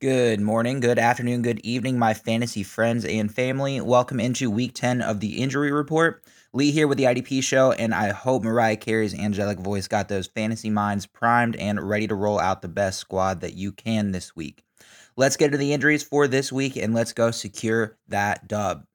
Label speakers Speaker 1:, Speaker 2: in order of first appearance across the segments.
Speaker 1: Good morning, good afternoon, good evening, my fantasy friends and family. Welcome into week 10 of the injury report. Lee here with the IDP show, and I hope Mariah Carey's angelic voice got those fantasy minds primed and ready to roll out the best squad that you can this week. Let's get to the injuries for this week and let's go secure that dub.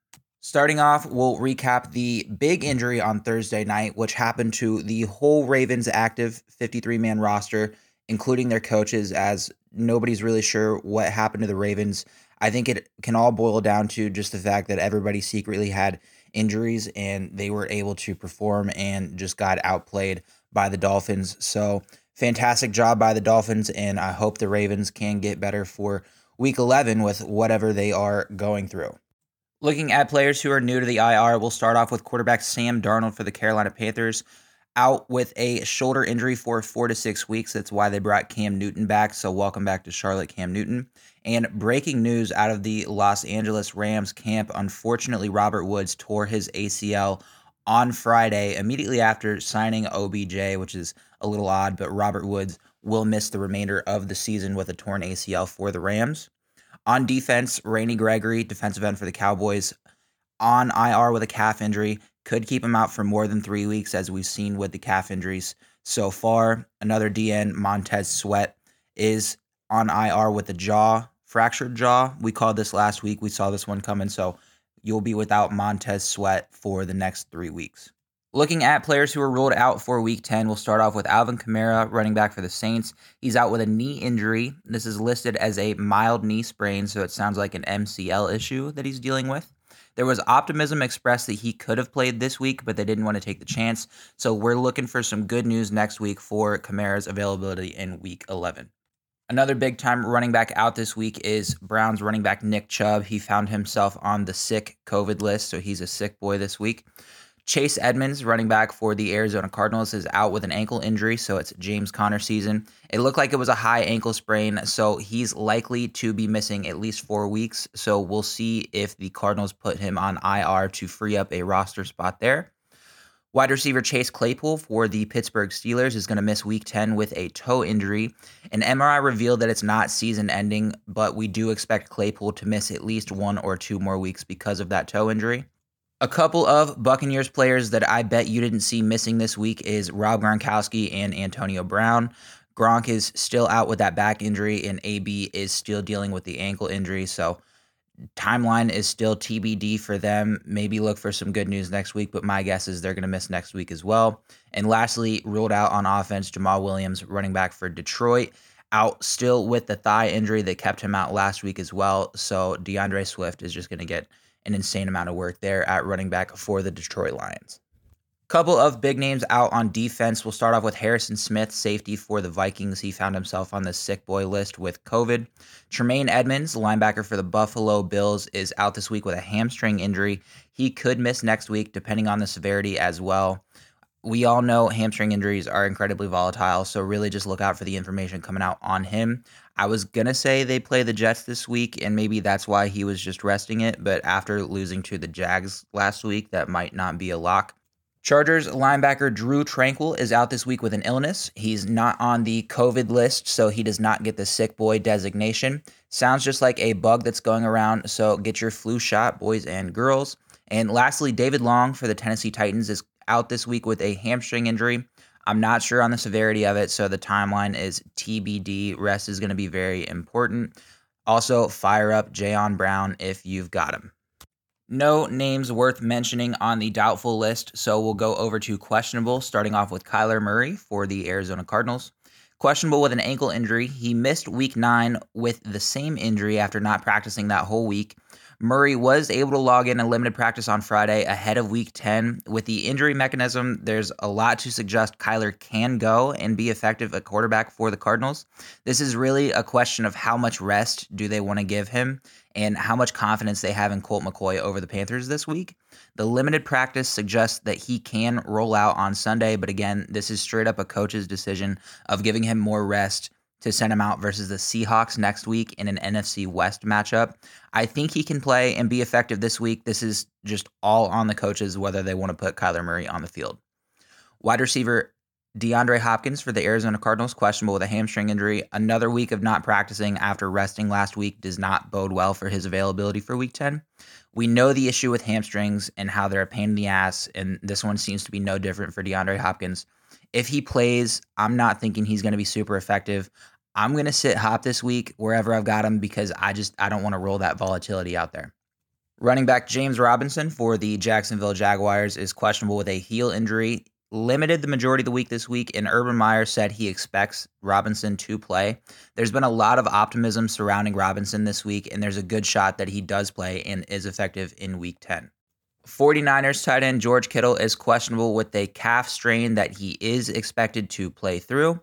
Speaker 1: Starting off, we'll recap the big injury on Thursday night, which happened to the whole Ravens active 53 man roster, including their coaches, as nobody's really sure what happened to the Ravens. I think it can all boil down to just the fact that everybody secretly had injuries and they were able to perform and just got outplayed by the Dolphins. So, fantastic job by the Dolphins, and I hope the Ravens can get better for week 11 with whatever they are going through. Looking at players who are new to the IR, we'll start off with quarterback Sam Darnold for the Carolina Panthers out with a shoulder injury for four to six weeks. That's why they brought Cam Newton back. So, welcome back to Charlotte, Cam Newton. And breaking news out of the Los Angeles Rams camp unfortunately, Robert Woods tore his ACL on Friday immediately after signing OBJ, which is a little odd, but Robert Woods will miss the remainder of the season with a torn ACL for the Rams. On defense, Randy Gregory, defensive end for the Cowboys, on IR with a calf injury could keep him out for more than three weeks, as we've seen with the calf injuries so far. Another DN, Montez Sweat, is on IR with a jaw, fractured jaw. We called this last week. We saw this one coming. So you'll be without Montez Sweat for the next three weeks. Looking at players who were ruled out for week 10, we'll start off with Alvin Kamara, running back for the Saints. He's out with a knee injury. This is listed as a mild knee sprain, so it sounds like an MCL issue that he's dealing with. There was optimism expressed that he could have played this week, but they didn't want to take the chance. So we're looking for some good news next week for Kamara's availability in week 11. Another big time running back out this week is Browns running back Nick Chubb. He found himself on the sick COVID list, so he's a sick boy this week. Chase Edmonds, running back for the Arizona Cardinals, is out with an ankle injury, so it's James Conner season. It looked like it was a high ankle sprain, so he's likely to be missing at least four weeks. So we'll see if the Cardinals put him on IR to free up a roster spot there. Wide receiver Chase Claypool for the Pittsburgh Steelers is going to miss week 10 with a toe injury. An MRI revealed that it's not season ending, but we do expect Claypool to miss at least one or two more weeks because of that toe injury. A couple of Buccaneers players that I bet you didn't see missing this week is Rob Gronkowski and Antonio Brown. Gronk is still out with that back injury, and AB is still dealing with the ankle injury. So, timeline is still TBD for them. Maybe look for some good news next week, but my guess is they're going to miss next week as well. And lastly, ruled out on offense, Jamaal Williams, running back for Detroit, out still with the thigh injury that kept him out last week as well. So, D'Andre Swift is just going to get an insane amount of work there at running back for the Detroit Lions. Couple of big names out on defense. We'll start off with Harrison Smith, safety for the Vikings. He found himself on the sick boy list with COVID. Tremaine Edmunds, linebacker for the Buffalo Bills, is out this week with a hamstring injury. He could miss next week, depending on the severity as well. We all know hamstring injuries are incredibly volatile, so really just look out for the information coming out on him. I was going to say they play the Jets this week, and maybe that's why he was just resting it. But after losing to the Jags last week, that might not be a lock. Chargers linebacker Drue Tranquill is out this week with an illness. He's not on the COVID list, so he does not get the sick boy designation. Sounds just like a bug that's going around, so get your flu shot, boys and girls. And lastly, David Long for the Tennessee Titans is out this week with a hamstring injury. I'm not sure on the severity of it, so the timeline is TBD. Rest is going to be very important. Also, fire up Jayon Brown if you've got him. No names worth mentioning on the doubtful list, so we'll go over to questionable, starting off with Kyler Murray for the Arizona Cardinals. Questionable with an ankle injury. He missed week nine with the same injury after not practicing that whole week. Murray was able to log in a limited practice on Friday ahead of week 10. With the injury mechanism, there's a lot to suggest Kyler can go and be effective at quarterback for the Cardinals. This is really a question of how much rest do they want to give him and how much confidence they have in Colt McCoy over the Panthers this week. The limited practice suggests that he can roll out on Sunday, but again, this is straight up a coach's decision of giving him more rest to send him out versus the Seahawks next week in an NFC West matchup. I think he can play and be effective this week. This is just all on the coaches whether they want to put Kyler Murray on the field. Wide receiver DeAndre Hopkins for the Arizona Cardinals, questionable with a hamstring injury. Another week of not practicing after resting last week does not bode well for his availability for week 10. We know the issue with hamstrings and how they're a pain in the ass, and this one seems to be no different for DeAndre Hopkins. If he plays, I'm not thinking he's going to be super effective. I'm going to sit Hop this week wherever I've got him because I just I don't want to roll that volatility out there. Running back James Robinson for the Jacksonville Jaguars is questionable with a heel injury limited the majority of the week this week, and Urban Meyer said he expects Robinson to play. There's been a lot of optimism surrounding Robinson this week, and there's a good shot that he does play and is effective in week 10. 49ers tight end George Kittle is questionable with a calf strain that he is expected to play through.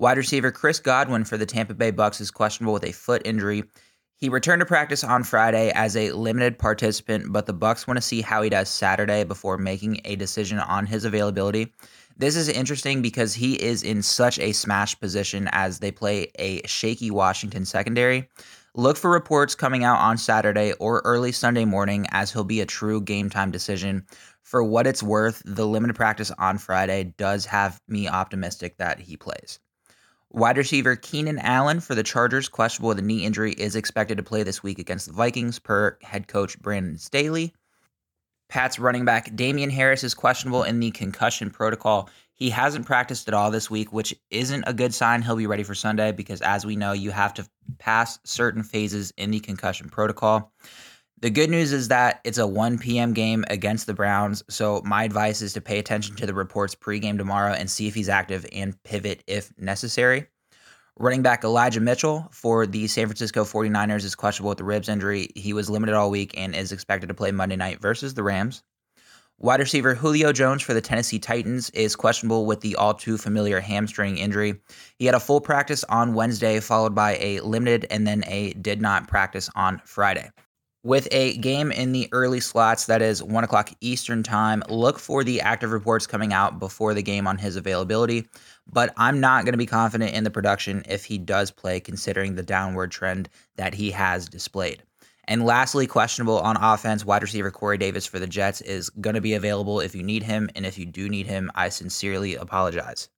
Speaker 1: Wide receiver Chris Godwin for the Tampa Bay Bucks is questionable with a foot injury. He returned to practice on Friday as a limited participant, but the Bucks want to see how he does Saturday before making a decision on his availability. This is interesting because he is in such a smash position as they play a shaky Washington secondary. Look for reports coming out on Saturday or early Sunday morning as he'll be a true game time decision. For what it's worth, the limited practice on Friday does have me optimistic that he plays. Wide receiver Keenan Allen for the Chargers, questionable with a knee injury, is expected to play this week against the Vikings, per head coach Brandon Staley. Pat's running back Damien Harris is questionable in the concussion protocol. He hasn't practiced at all this week, which isn't a good sign. He'll be ready for Sunday because, as we know, you have to pass certain phases in the concussion protocol. The good news is that it's a 1 p.m. game against the Browns, so my advice is to pay attention to the reports pregame tomorrow and see if he's active and pivot if necessary. Running back Elijah Mitchell for the San Francisco 49ers is questionable with the ribs injury. He was limited all week and is expected to play Monday night versus the Rams. Wide receiver Julio Jones for the Tennessee Titans is questionable with the all too familiar hamstring injury. He had a full practice on Wednesday, followed by a limited and then a did not practice on Friday with a game in the early slots that is 1 o'clock eastern time. Look for the active reports coming out before the game on his availability but i'm not going to be confident in the production if he does play considering the downward trend that he has displayed. And lastly questionable on offense wide receiver corey davis for the jets is going to be available if you need him and if you do need him i sincerely apologize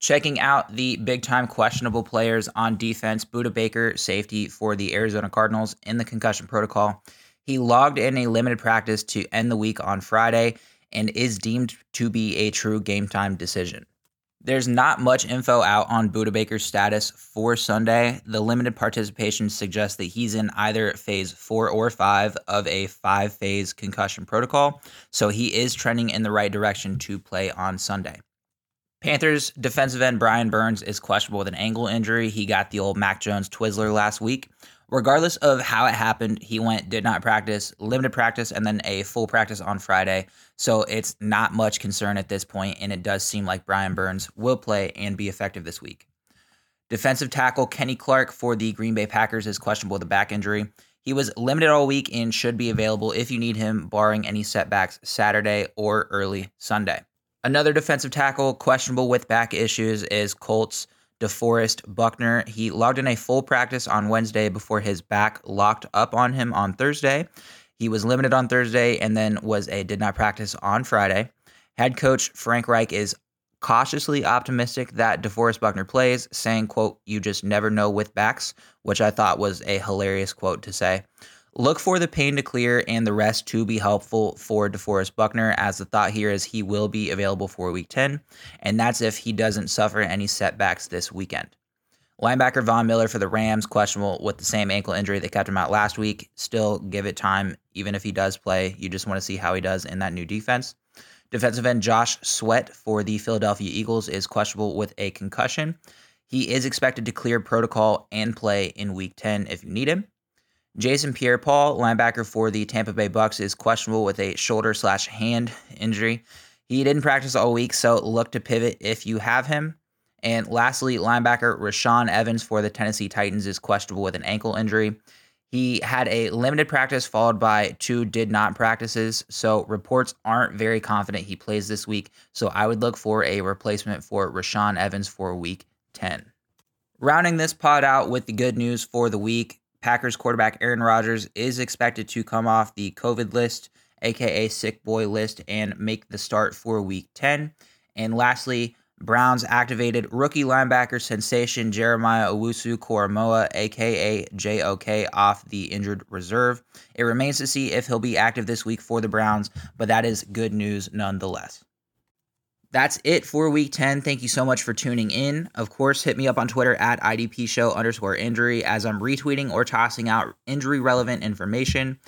Speaker 1: Checking out the big time questionable players on defense, Budda Baker, safety for the Arizona Cardinals in the concussion protocol. He logged in a limited practice to end the week on Friday and is deemed to be a true game time decision. There's not much info out on Budda Baker's status for Sunday. The limited participation suggests that he's in either phase four or five of a five phase concussion protocol, so he is trending in the right direction to play on Sunday. Panthers defensive end Brian Burns is questionable with an ankle injury. He got the old Mac Jones Twizzler last week. Regardless of how it happened, he went, did not practice, limited practice, and then a full practice on Friday. So it's not much concern at this point, and it does seem like Brian Burns will play and be effective this week. Defensive tackle Kenny Clark for the Green Bay Packers is questionable with a back injury. He was limited all week and should be available if you need him, barring any setbacks Saturday or early Sunday. Another defensive tackle questionable with back issues is Colts DeForest Buckner. He logged in a full practice on Wednesday before his back locked up on him on Thursday. He was limited on Thursday and then was a did not practice on Friday. Head coach Frank Reich is cautiously optimistic that DeForest Buckner plays, saying, quote, you just never know with backs, which I thought was a hilarious quote to say. Look for the pain to clear and the rest to be helpful for DeForest Buckner, as the thought here is he will be available for week 10, and that's if he doesn't suffer any setbacks this weekend. Linebacker Von Miller for the Rams, questionable with the same ankle injury that kept him out last week. Still give it time, even if he does play. You just want to see how he does in that new defense. Defensive end Josh Sweat for the Philadelphia Eagles is questionable with a concussion. He is expected to clear protocol and play in week 10 if you need him. Jason Pierre-Paul, linebacker for the Tampa Bay Bucks, is questionable with a shoulder slash hand injury. He didn't practice all week, so look to pivot if you have him. And lastly, linebacker Rashaan Evans for the Tennessee Titans is questionable with an ankle injury. He had a limited practice followed by two did not practices, so reports aren't very confident he plays this week. So I would look for a replacement for Rashaan Evans for week 10. Rounding this pod out with the good news for the week, Packers quarterback Aaron Rodgers is expected to come off the COVID list, aka sick boy list, and make the start for week 10. And lastly, Browns activated rookie linebacker sensation Jeremiah Owusu Koramoah, aka JOK, off the injured reserve. It remains to see if he'll be active this week for the Browns, but that is good news nonetheless. That's it for week 10. Thank you so much for tuning in. Of course, hit me up on Twitter at IDP show underscore injury as I'm retweeting or tossing out injury relevant information.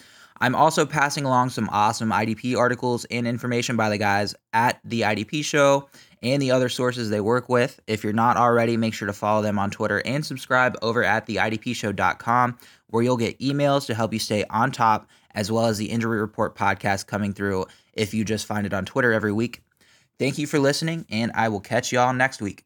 Speaker 1: I'm also passing along some awesome IDP articles and information by the guys at the IDP show and the other sources they work with. If you're not already, make sure to follow them on Twitter and subscribe over at theidpshow.com, where you'll get emails to help you stay on top, as well as the Injury Report podcast coming through if you just find it on Twitter every week. Thank you for listening, and I will catch y'all next week.